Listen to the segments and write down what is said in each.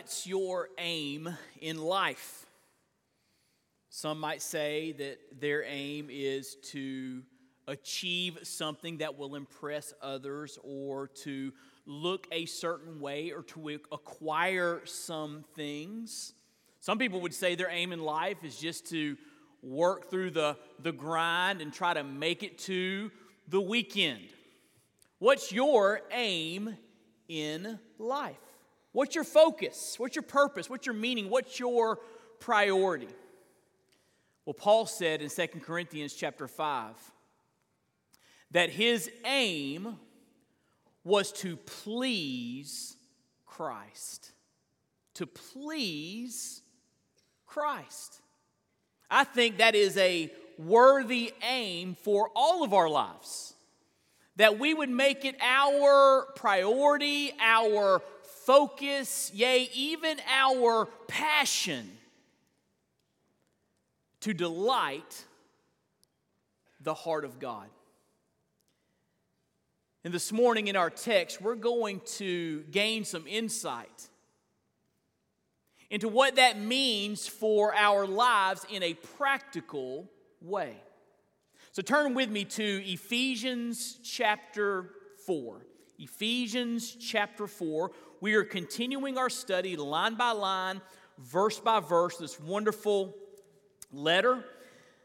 What's your aim in life? Some might say that their aim is to achieve something that will impress others or to look a certain way or to acquire some things. Some people would say their aim in life is just to work through the, the grind and try to make it to the weekend. What's your aim in life? What's your focus? What's your purpose? What's your meaning? What's your priority? Well, Paul said in 2 Corinthians chapter 5 that his aim was to please Christ. To please Christ. I think that is a worthy aim for all of our lives. That we would make it our priority, our focus, yea, even our passion to delight the heart of God. And this morning in our text, we're going to gain some insight into what that means for our lives in a practical way. So turn with me to Ephesians chapter 4. Ephesians chapter 4. We are continuing our study line by line, verse by verse, this wonderful letter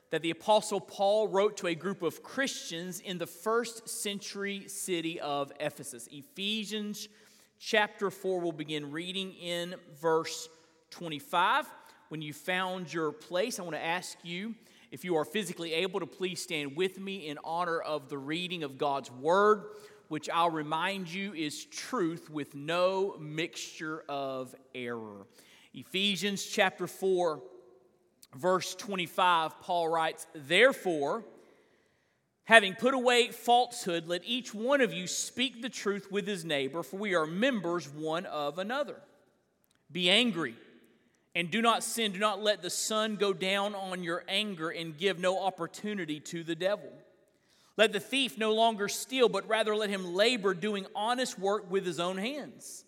that the Apostle Paul wrote to a group of Christians in the first century city of Ephesus. Ephesians chapter 4, we'll begin reading in verse 25. When you found your place, I want to ask you if you are physically able to please stand with me in honor of the reading of God's word, which I'll remind you is truth with no mixture of error. Ephesians chapter 4 verse 25, Paul writes, Therefore, having put away falsehood, let each one of you speak the truth with his neighbor, for we are members one of another. Be angry and do not sin. Do not let the sun go down on your anger and give no opportunity to the devil. Let the thief no longer steal, but rather let him labor doing honest work with his own hands,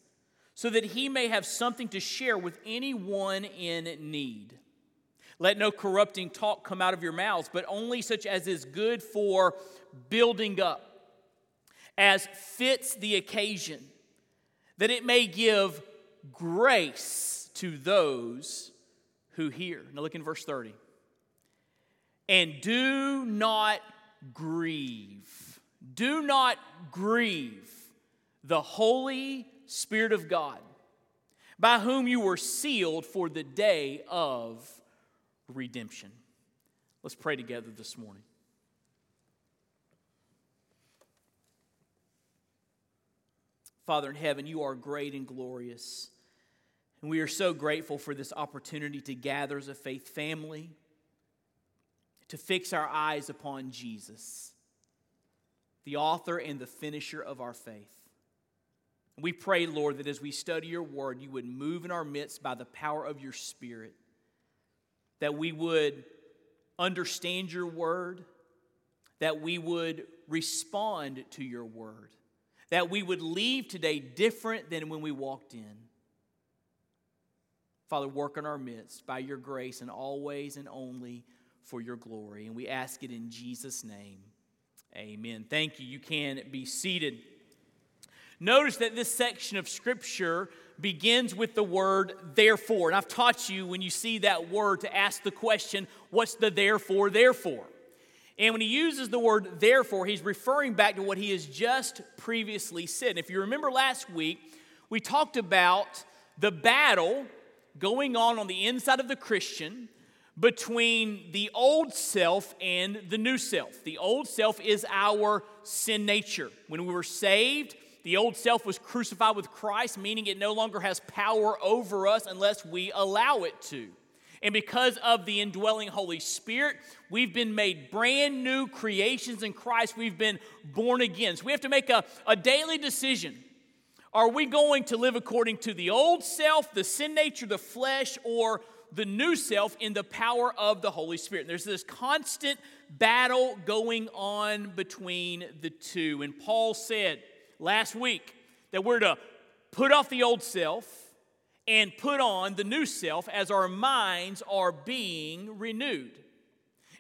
so that he may have something to share with anyone in need. Let no corrupting talk come out of your mouths, but only such as is good for building up, as fits the occasion, that it may give grace to those who hear. Now look in verse 30. And do not grieve, do not grieve the Holy Spirit of God, by whom you were sealed for the day of redemption. Let's pray together this morning. Father in heaven, you are great and glorious. And we are so grateful for this opportunity to gather as a faith family, to fix our eyes upon Jesus, the author and the finisher of our faith. We pray, Lord, that as we study your word, you would move in our midst by the power of your Spirit that we would understand your word, that we would respond to your word, that we would leave today different than when we walked in. Father, work in our midst by your grace and always and only for your glory. And we ask it in Jesus' name. Amen. Thank you. You can be seated. Notice that this section of Scripture begins with the word therefore. And I've taught you when you see that word to ask the question, what's the therefore, therefore? And when he uses the word therefore, he's referring back to what he has just previously said. And if you remember last week, we talked about the battle going on on the inside of the Christian between the old self and the new self. The old self is our sin nature. When we were saved, the old self was crucified with Christ, meaning it no longer has power over us unless we allow it to. And because of the indwelling Holy Spirit, we've been made brand new creations in Christ. We've been born again. So we have to make a, a daily decision. Are we going to live according to the old self, the sin nature, the flesh, or the new self in the power of the Holy Spirit? And there's this constant battle going on between the two. And Paul said last week that we're to put off the old self and put on the new self as our minds are being renewed.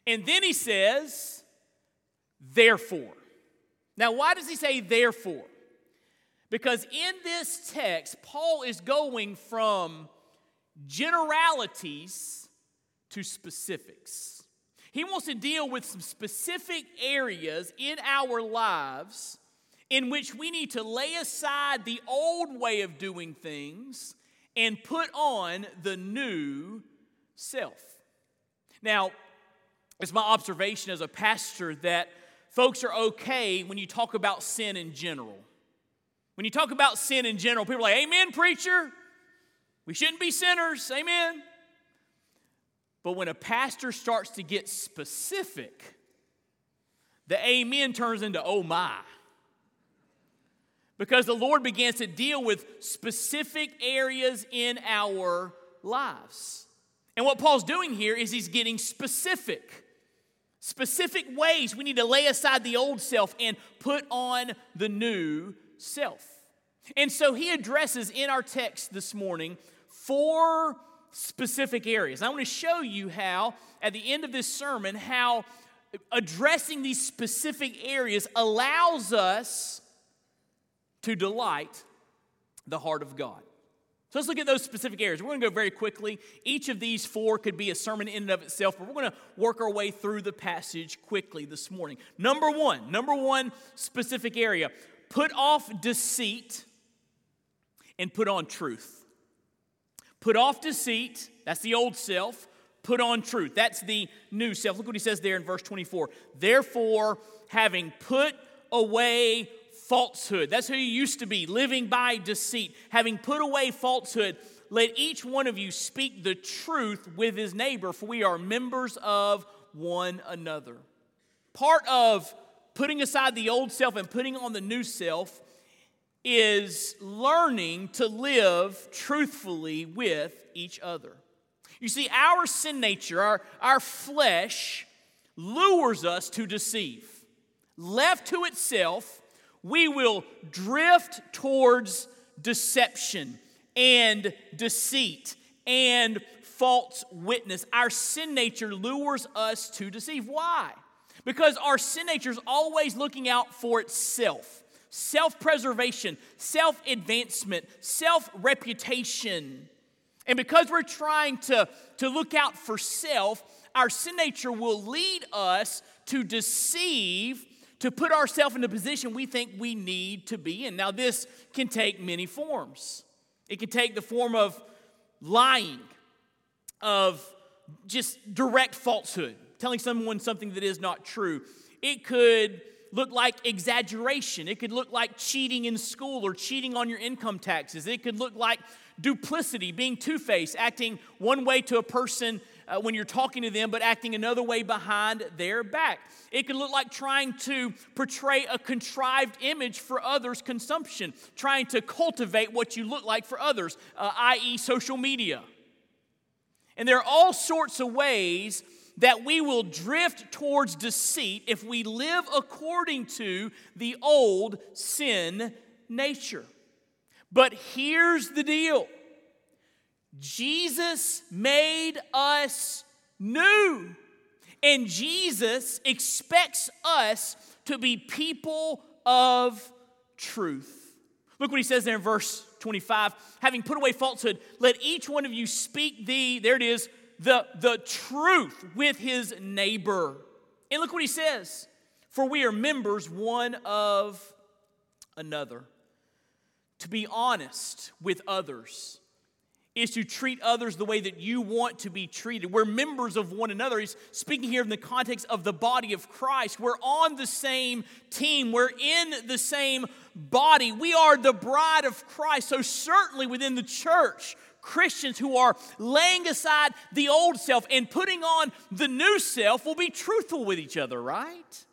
And then he says, therefore. Now, why does he say therefore? Because in this text, Paul is going from generalities to specifics. He wants to deal with some specific areas in our lives in which we need to lay aside the old way of doing things and put on the new self. Now, it's my observation as a pastor that folks are okay when you talk about sin in general. When you talk about sin in general, people are like, Amen, preacher. We shouldn't be sinners. Amen. But when a pastor starts to get specific, the amen turns into oh my because the Lord begins to deal with specific areas in our lives. And what Paul's doing here is he's getting specific. Specific ways we need to lay aside the old self and put on the new self. And so he addresses in our text this morning four specific areas. I want to show you how, at the end of this sermon, how addressing these specific areas allows us to delight the heart of God. So let's look at those specific areas. We're going to go very quickly. Each of these four could be a sermon in and of itself, but we're going to work our way through the passage quickly this morning. Number one, number one specific area put off deceit and put on truth. Put off deceit, that's the old self. Put on truth, that's the new self. Look what he says there in verse 24. Therefore, having put away falsehood. That's who you used to be, living by deceit. Having put away falsehood, let each one of you speak the truth with his neighbor, for we are members of one another. Part of putting aside the old self and putting on the new self is learning to live truthfully with each other. You see, our sin nature, our, our flesh, lures us to deceive. Left to itself, we will drift towards deception and deceit and false witness. Our sin nature lures us to deceive. Why? Because our sin nature is always looking out for itself self preservation, self advancement, self reputation. And because we're trying to, to look out for self, our sin nature will lead us to deceive to put ourselves in a position we think we need to be in. Now, this can take many forms. It can take the form of lying, of just direct falsehood, telling someone something that is not true. It could look like exaggeration. It could look like cheating in school or cheating on your income taxes. It could look like duplicity, being two faced, acting one way to a person uh, when you're talking to them, but acting another way behind their back. It could look like trying to portray a contrived image for others' consumption, trying to cultivate what you look like for others, uh, i.e., social media. And there are all sorts of ways that we will drift towards deceit if we live according to the old sin nature. But here's the deal Jesus made us new. And Jesus expects us to be people of truth. Look what he says there in verse 25. Having put away falsehood, let each one of you speak the, there it is, the, the truth with his neighbor. And look what he says. For we are members one of another. To be honest with others is to treat others the way that you want to be treated. We're members of one another. He's speaking here in the context of the body of Christ. We're on the same team, we're in the same body. We are the bride of Christ. So, certainly within the church, Christians who are laying aside the old self and putting on the new self will be truthful with each other, right?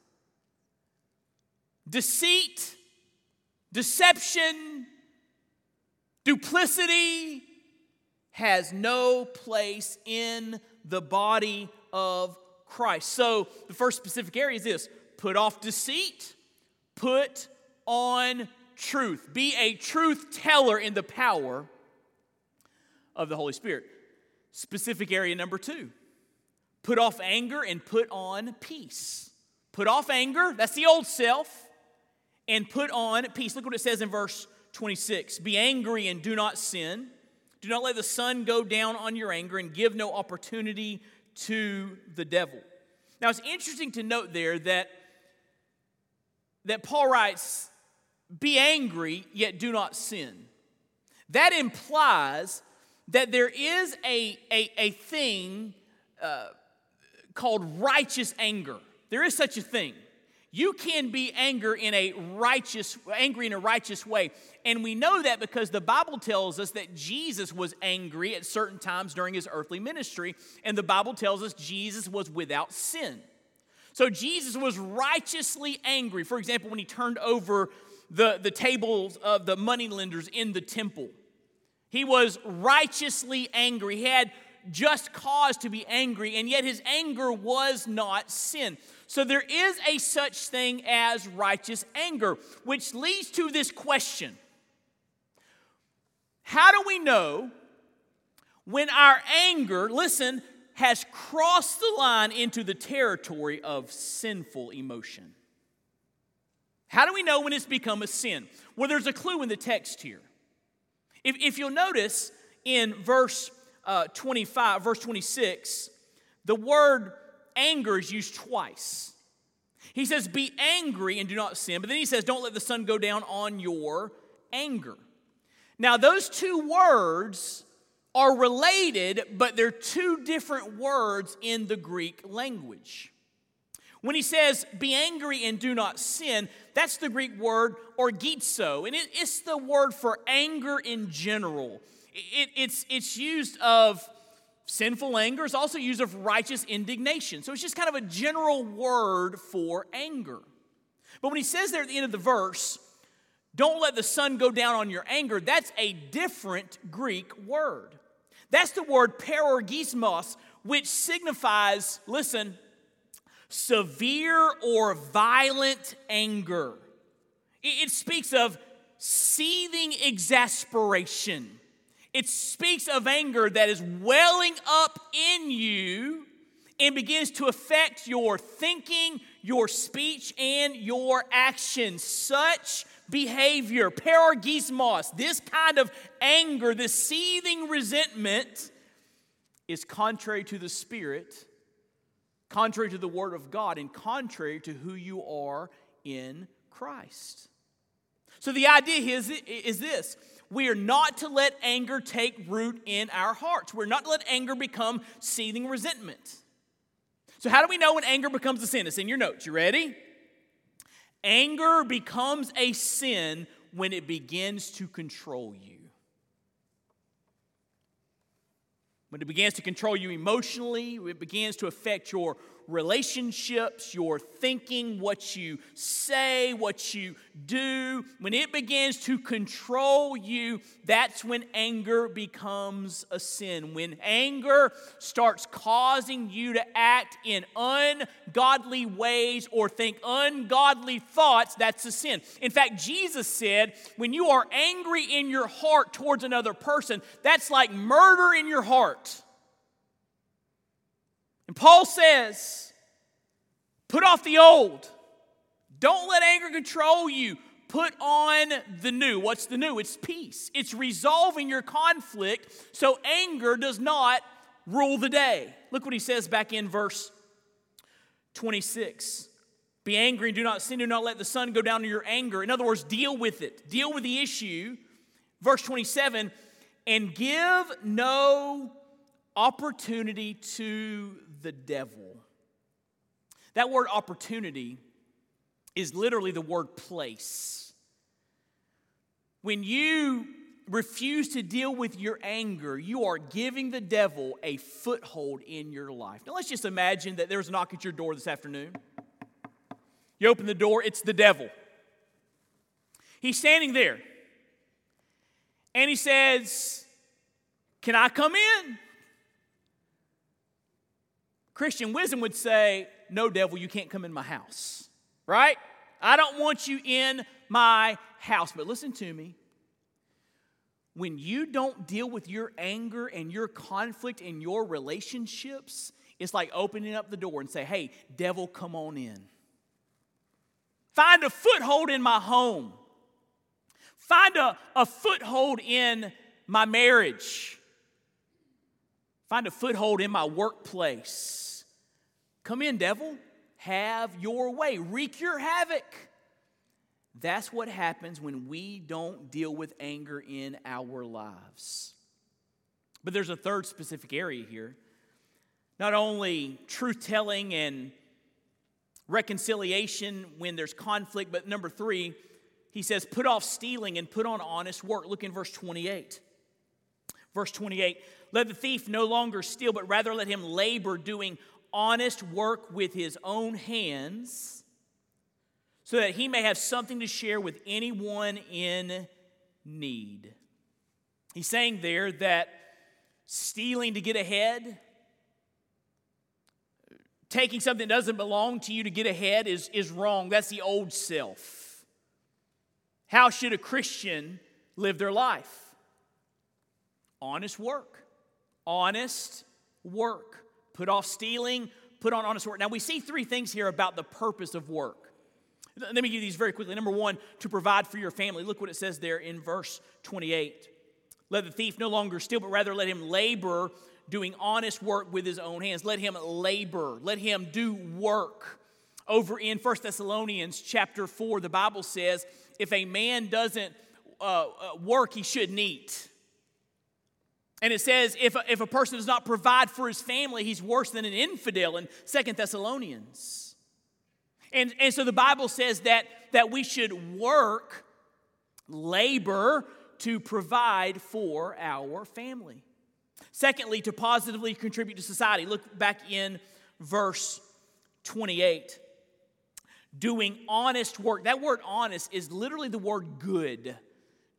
Deceit, deception, duplicity has no place in the body of Christ. So, the first specific area is this put off deceit, put on truth. Be a truth teller in the power of the Holy Spirit. Specific area number two put off anger and put on peace. Put off anger, that's the old self, and put on peace. Look what it says in verse 26 Be angry and do not sin. Do not let the sun go down on your anger and give no opportunity to the devil. Now it's interesting to note there that, that Paul writes, Be angry, yet do not sin. That implies that there is a, a, a thing uh, called righteous anger. There is such a thing. You can be anger in a righteous, angry in a righteous way. And we know that because the Bible tells us that Jesus was angry at certain times during his earthly ministry. And the Bible tells us Jesus was without sin. So Jesus was righteously angry. For example, when he turned over the, the tables of the moneylenders in the temple. He was righteously angry. He had just cause to be angry, and yet his anger was not sin. So there is a such thing as righteous anger, which leads to this question How do we know when our anger, listen, has crossed the line into the territory of sinful emotion? How do we know when it's become a sin? Well, there's a clue in the text here. If, if you'll notice in verse uh, 25, verse 26, the word anger is used twice. He says, Be angry and do not sin. But then he says, Don't let the sun go down on your anger. Now, those two words are related, but they're two different words in the Greek language. When he says, be angry and do not sin, that's the Greek word orgizo, and it, it's the word for anger in general. It, it's, it's used of sinful anger, it's also used of righteous indignation. So it's just kind of a general word for anger. But when he says there at the end of the verse, don't let the sun go down on your anger, that's a different Greek word. That's the word parorgismos, which signifies, listen, severe or violent anger. It speaks of seething exasperation. It speaks of anger that is welling up in you and begins to affect your thinking, your speech, and your actions. Such behavior, parorgismos, this kind of anger, this seething resentment, is contrary to the Spirit contrary to the Word of God, and contrary to who you are in Christ. So the idea is, is this we are not to let anger take root in our hearts. We're not to let anger become seething resentment. So, how do we know when anger becomes a sin? It's in your notes. You ready? Anger becomes a sin when it begins to control you. When it begins to control you emotionally, it begins to affect your relationships, your thinking, what you say, what you do, when it begins to control you, that's when anger becomes a sin. When anger starts causing you to act in ungodly ways or think ungodly thoughts, that's a sin. In fact, Jesus said, when you are angry in your heart towards another person, that's like murder in your heart. And Paul says, put off the old. Don't let anger control you. Put on the new. What's the new? It's peace. It's resolving your conflict so anger does not rule the day. Look what he says back in verse 26. Be angry and do not sin. Do not let the sun go down to your anger. In other words, deal with it. Deal with the issue. Verse 27 and give no opportunity to the devil. That word opportunity is literally the word place. When you refuse to deal with your anger, you are giving the devil a foothold in your life. Now, let's just imagine that there's a knock at your door this afternoon. You open the door, it's the devil. He's standing there. And he says, Can I come in? Christian wisdom would say, No, devil, you can't come in my house, right? I don't want you in my house. But listen to me. When you don't deal with your anger and your conflict in your relationships, it's like opening up the door and say, Hey, devil, come on in. Find a foothold in my home. Find a, a foothold in my marriage. Find a foothold in my workplace. Come in, devil. Have your way. Wreak your havoc. That's what happens when we don't deal with anger in our lives. But there's a third specific area here. Not only truth telling and reconciliation when there's conflict, but number three, he says, put off stealing and put on honest work. Look in verse 28. Verse 28 Let the thief no longer steal, but rather let him labor doing honest work with his own hands so that he may have something to share with anyone in need. He's saying there that stealing to get ahead, taking something that doesn't belong to you to get ahead is, is wrong. That's the old self. How should a Christian live their life? Honest work. Honest work. Put off stealing, put on honest work. Now, we see three things here about the purpose of work. Let me give you these very quickly. Number one, to provide for your family. Look what it says there in verse 28. Let the thief no longer steal, but rather let him labor, doing honest work with his own hands. Let him labor, let him do work. Over in 1 Thessalonians chapter 4, the Bible says, if a man doesn't uh, uh, work, he shouldn't eat. And it says, if a, if a person does not provide for his family, he's worse than an infidel in 2 Thessalonians. And, and so the Bible says that, that we should work, labor to provide for our family. Secondly, to positively contribute to society. Look back in verse 28. Doing honest work. That word honest is literally the word good.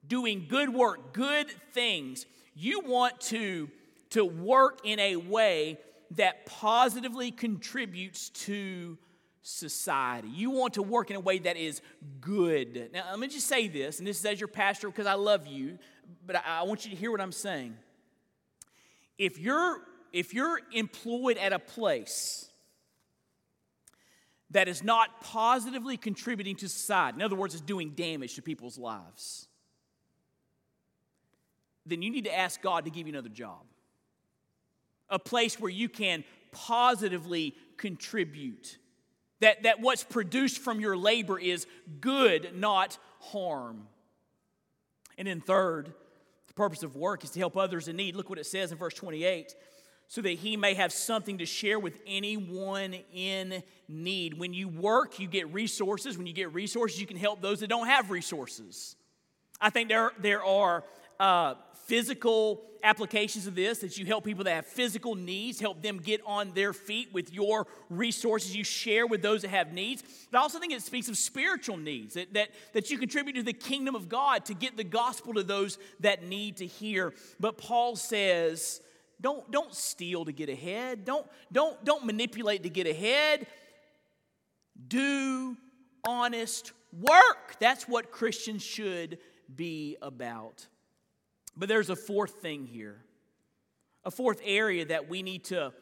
Doing good work, good things. You want to, to work in a way that positively contributes to society. You want to work in a way that is good. Now, let me just say this, and this is as your pastor because I love you, but I, I want you to hear what I'm saying. If you're if you're employed at a place that is not positively contributing to society, in other words, is doing damage to people's lives, then you need to ask God to give you another job. A place where you can positively contribute that, that what's produced from your labor is good, not harm. And then, third, the purpose of work is to help others in need. Look what it says in verse 28 so that he may have something to share with anyone in need. When you work, you get resources. When you get resources, you can help those that don't have resources. I think there, there are uh, physical applications of this that you help people that have physical needs, help them get on their feet with your resources you share with those that have needs. But I also think it speaks of spiritual needs, that, that, that you contribute to the kingdom of God to get the gospel to those that need to hear. But Paul says, don't, don't steal to get ahead. Don't, don't, don't manipulate to get ahead. Do honest work. That's what Christians should be about. But there's a fourth thing here, a fourth area that we need to,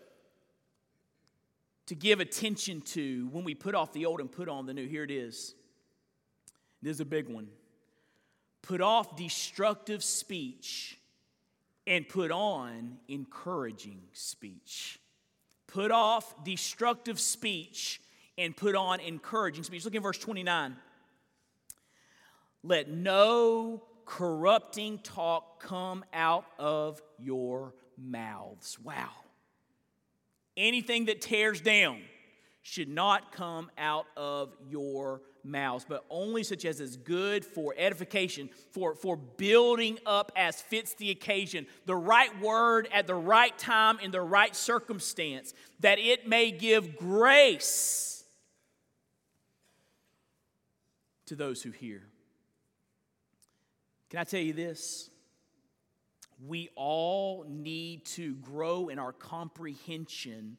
to give attention to when we put off the old and put on the new. Here it is. This is a big one. Put off destructive speech and put on encouraging speech. Put off destructive speech and put on encouraging speech. Look in verse 29. Let no corrupting talk come out of your mouths. Wow. Anything that tears down should not come out of your mouths, but only such as is good for edification, for, for building up as fits the occasion, the right word at the right time in the right circumstance, that it may give grace to those who hear. Can I tell you this? We all need to grow in our comprehension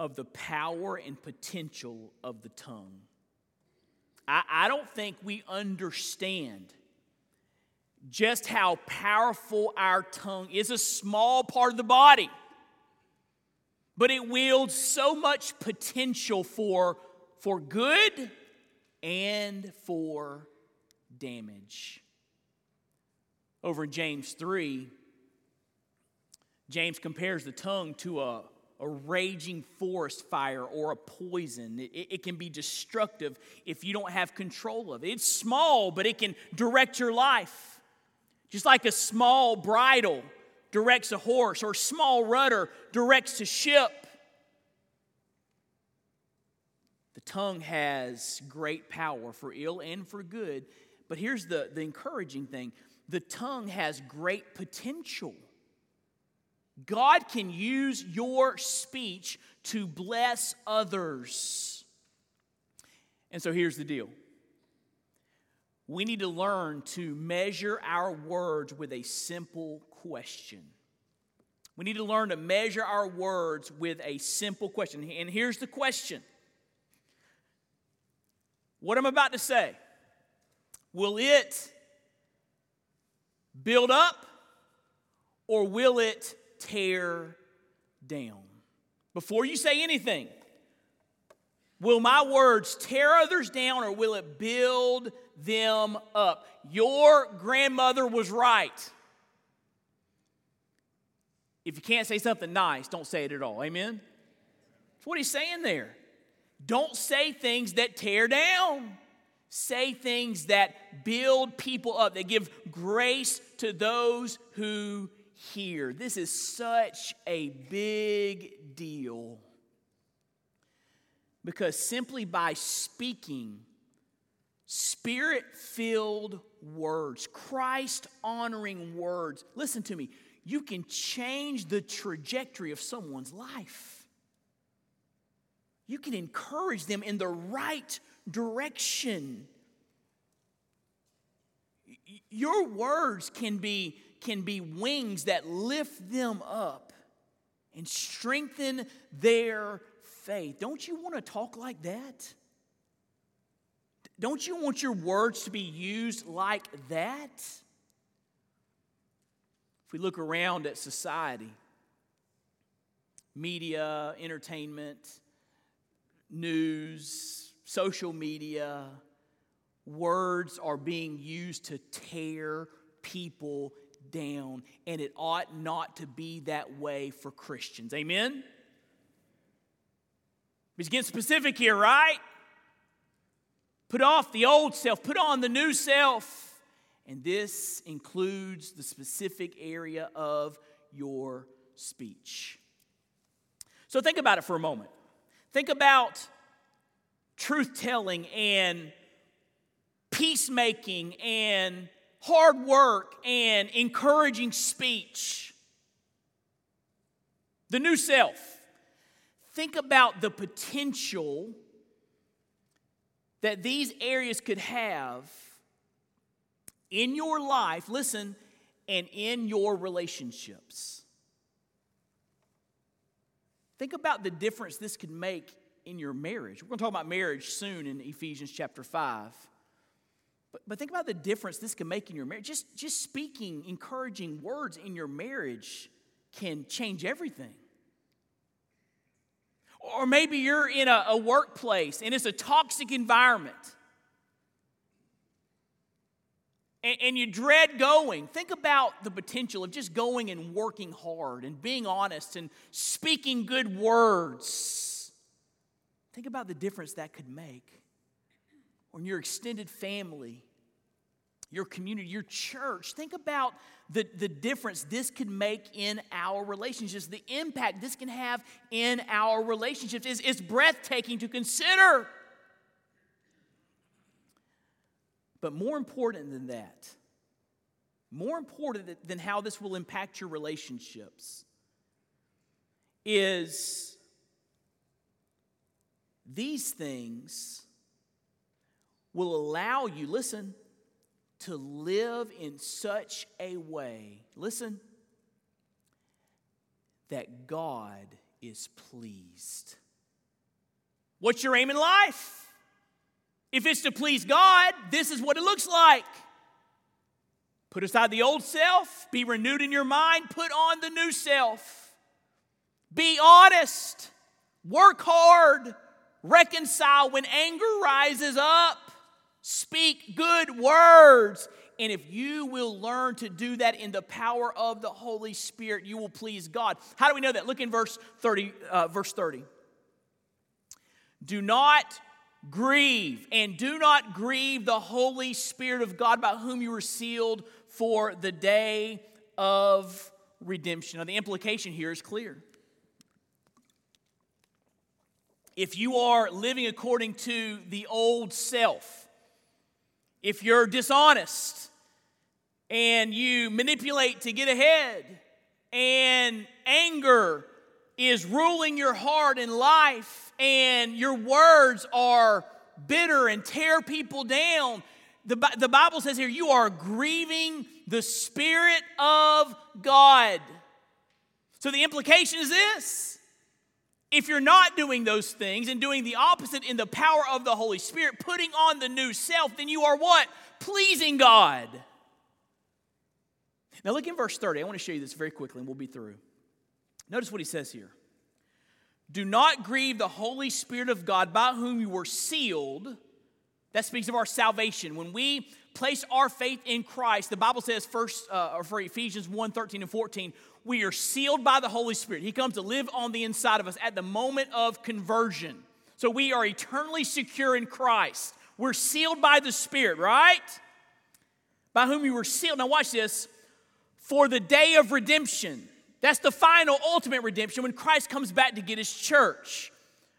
of the power and potential of the tongue. I, I don't think we understand just how powerful our tongue is a small part of the body, but it wields so much potential for, for good and for damage over in James 3, James compares the tongue to a, a raging forest fire or a poison. It, it, can be destructive if you don't have control of it. It's small, but it can direct your life. Just like a small bridle directs a horse or a small rudder directs a ship. The tongue has great power for ill and for good. But here's the, the encouraging thing the tongue has great potential. God can use your speech to bless others. And so here's the deal we need to learn to measure our words with a simple question. We need to learn to measure our words with a simple question. And here's the question What I'm about to say, will it build up or will it tear down? Before you say anything, will my words tear others down or will it build them up? Your grandmother was right. If you can't say something nice, don't say it at all. Amen? That's what he's saying there. Don't say things that tear down. Say things that build people up, that give grace to those who hear. This is such a big deal. Because simply by speaking, spirit filled words, Christ honoring words, listen to me, you can change the trajectory of someone's life. You can encourage them in the right direction. Your words can be, can be wings that lift them up and strengthen their faith. Don't you want to talk like that? Don't you want your words to be used like that? If we look around at society, media, entertainment, news, social media, words are being used to tear people down, and it ought not to be that way for Christians. Amen? He's getting specific here, right? Put off the old self, put on the new self. And this includes the specific area of your speech. So think about it for a moment. Think about truth telling and peacemaking and hard work and encouraging speech. The new self. Think about the potential that these areas could have in your life, listen, and in your relationships. Think about the difference this could make in your marriage. We're going to talk about marriage soon in Ephesians chapter 5. But, but think about the difference this can make in your marriage. Just, just speaking encouraging words in your marriage can change everything. Or maybe you're in a, a workplace and it's a toxic environment. And, and you dread going. Think about the potential of just going and working hard and being honest and speaking good words Think about the difference that could make. Or in your extended family, your community, your church. Think about the, the difference this could make in our relationships, the impact this can have in our relationships is, is breathtaking to consider. But more important than that, more important than how this will impact your relationships, is these things will allow you, listen, to live in such a way, listen, that God is pleased. What's your aim in life? If it's to please God, this is what it looks like. Put aside the old self, be renewed in your mind, put on the new self. Be honest, work hard, reconcile when anger rises up. Speak good words. And if you will learn to do that in the power of the Holy Spirit, you will please God. How do we know that? Look in verse 30, uh, verse 30. Do not grieve, and do not grieve the Holy Spirit of God by whom you were sealed for the day of redemption. Now, the implication here is clear. If you are living according to the old self, if you're dishonest and you manipulate to get ahead, and anger is ruling your heart and life, and your words are bitter and tear people down, the, the Bible says here, you are grieving the Spirit of God. So the implication is this if you're not doing those things and doing the opposite in the power of the Holy Spirit, putting on the new self, then you are what? Pleasing God. Now look in verse 30. I want to show you this very quickly and we'll be through. Notice what he says here. Do not grieve the Holy Spirit of God by whom you were sealed. That speaks of our salvation. When we place our faith in Christ, the Bible says first uh, for Ephesians 1 13 and 14, we are sealed by the Holy Spirit. He comes to live on the inside of us at the moment of conversion. So we are eternally secure in Christ. We're sealed by the Spirit, right? By whom you were sealed. Now, watch this. For the day of redemption. That's the final, ultimate redemption when Christ comes back to get his church.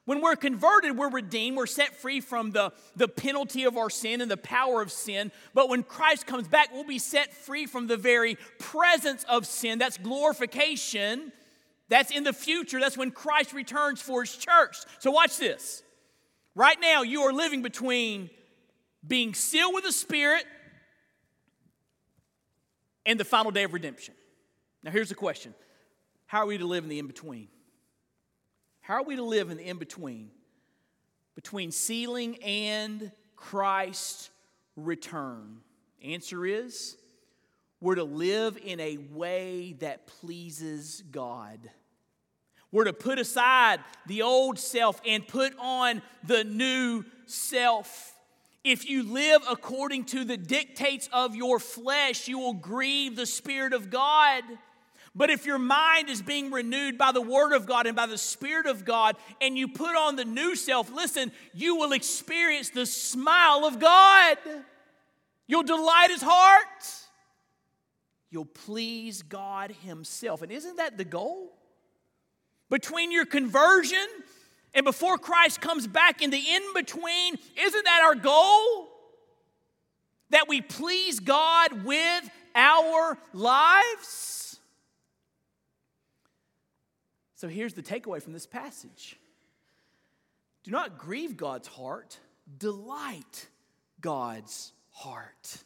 When we're converted, we're redeemed, we're set free from the, the penalty of our sin and the power of sin. But when Christ comes back, we'll be set free from the very presence of sin. That's glorification. That's in the future. That's when Christ returns for his church. So, watch this. Right now, you are living between being sealed with the Spirit and the final day of redemption. Now, here's the question How are we to live in the in between? How are we to live in the in between? Between sealing and Christ's return? Answer is we're to live in a way that pleases God. We're to put aside the old self and put on the new self. If you live according to the dictates of your flesh, you will grieve the Spirit of God. But if your mind is being renewed by the Word of God and by the Spirit of God, and you put on the new self, listen, you will experience the smile of God. You'll delight His heart. You'll please God Himself. And isn't that the goal? Between your conversion and before Christ comes back in the in between, isn't that our goal? That we please God with our lives? So here's the takeaway from this passage do not grieve God's heart, delight God's heart.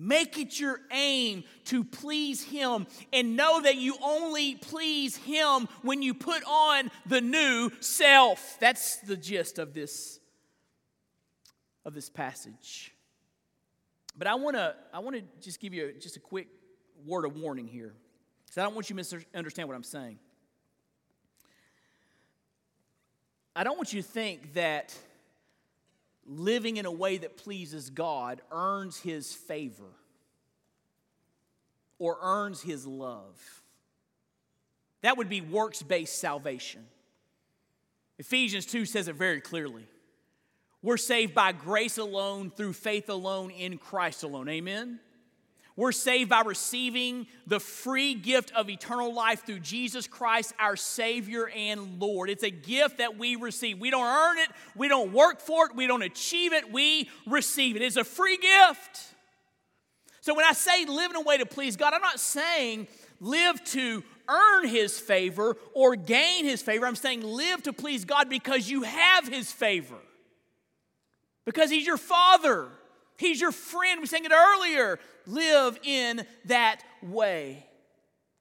Make it your aim to please Him and know that you only please Him when you put on the new self. That's the gist of this, of this passage. But I want to I want to just give you a, just a quick word of warning here. Because I don't want you to misunderstand what I'm saying. I don't want you to think that living in a way that pleases God earns his favor or earns his love. That would be works based salvation. Ephesians 2 says it very clearly. We're saved by grace alone, through faith alone, in Christ alone. Amen? We're saved by receiving the free gift of eternal life through Jesus Christ, our Savior and Lord. It's a gift that we receive. We don't earn it, we don't work for it, we don't achieve it, we receive it. It's a free gift. So when I say live in a way to please God, I'm not saying live to earn His favor or gain His favor. I'm saying live to please God because you have His favor because He's your Father, He's your friend. We sang it earlier. Live in that way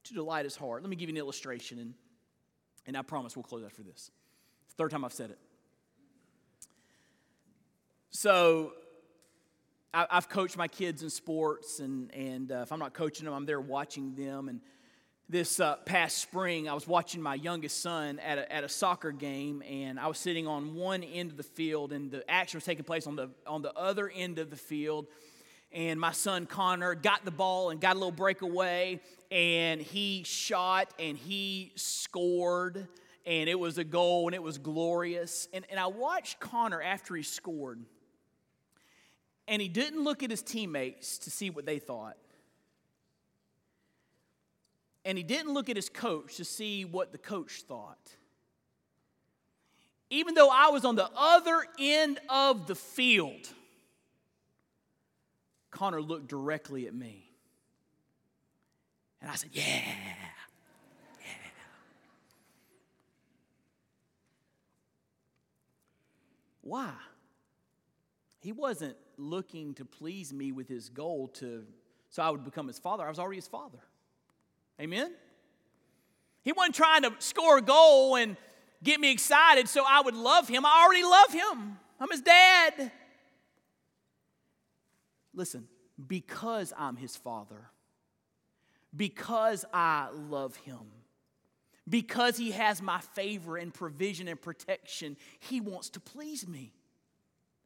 to delight His heart. Let me give you an illustration, and, and I promise we'll close after this. third time I've said it. So, I, have coached my kids in sports, and, and uh, if I'm not coaching them, I'm there watching them. And this uh, past spring, I was watching my youngest son at a, at a soccer game, and I was sitting on one end of the field, and the action was taking place on the, on the other end of the field. And my son Connor got the ball and got a little breakaway, and he shot and he scored, and it was a goal, and it was glorious. And, and I watched Connor after he scored, and he didn't look at his teammates to see what they thought and he didn't look at his coach to see what the coach thought. Even though I was on the other end of the field, Connor looked directly at me. And I said, Yeah, yeah. Why? He wasn't looking to please me with his goal to so I would become his father. I was already his father. Amen? He wasn't trying to score a goal and get me excited so I would love him. I already love him. I'm his dad. Listen, because I'm his father, because I love him, because he has my favor and provision and protection, he wants to please me.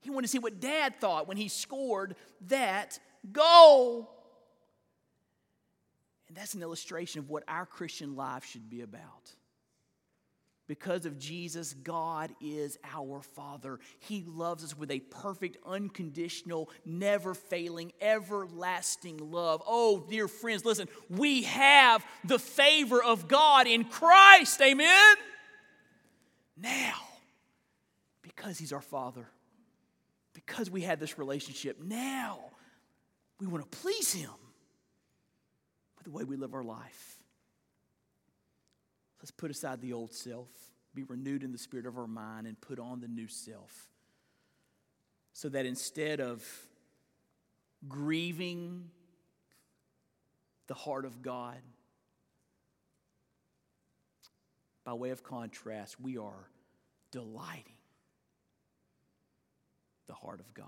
He wanted to see what dad thought when he scored that goal. And that's an illustration of what our Christian life should be about. Because of Jesus, God is our Father. He loves us with a perfect, unconditional, never failing, everlasting love. Oh, dear friends, listen, we have the favor of God in Christ. Amen? Now, because He's our Father, because we had this relationship, now we want to please Him the way we live our life. Let's put aside the old self, be renewed in the spirit of our mind, and put on the new self. So that instead of grieving the heart of God, by way of contrast, we are delighting the heart of God.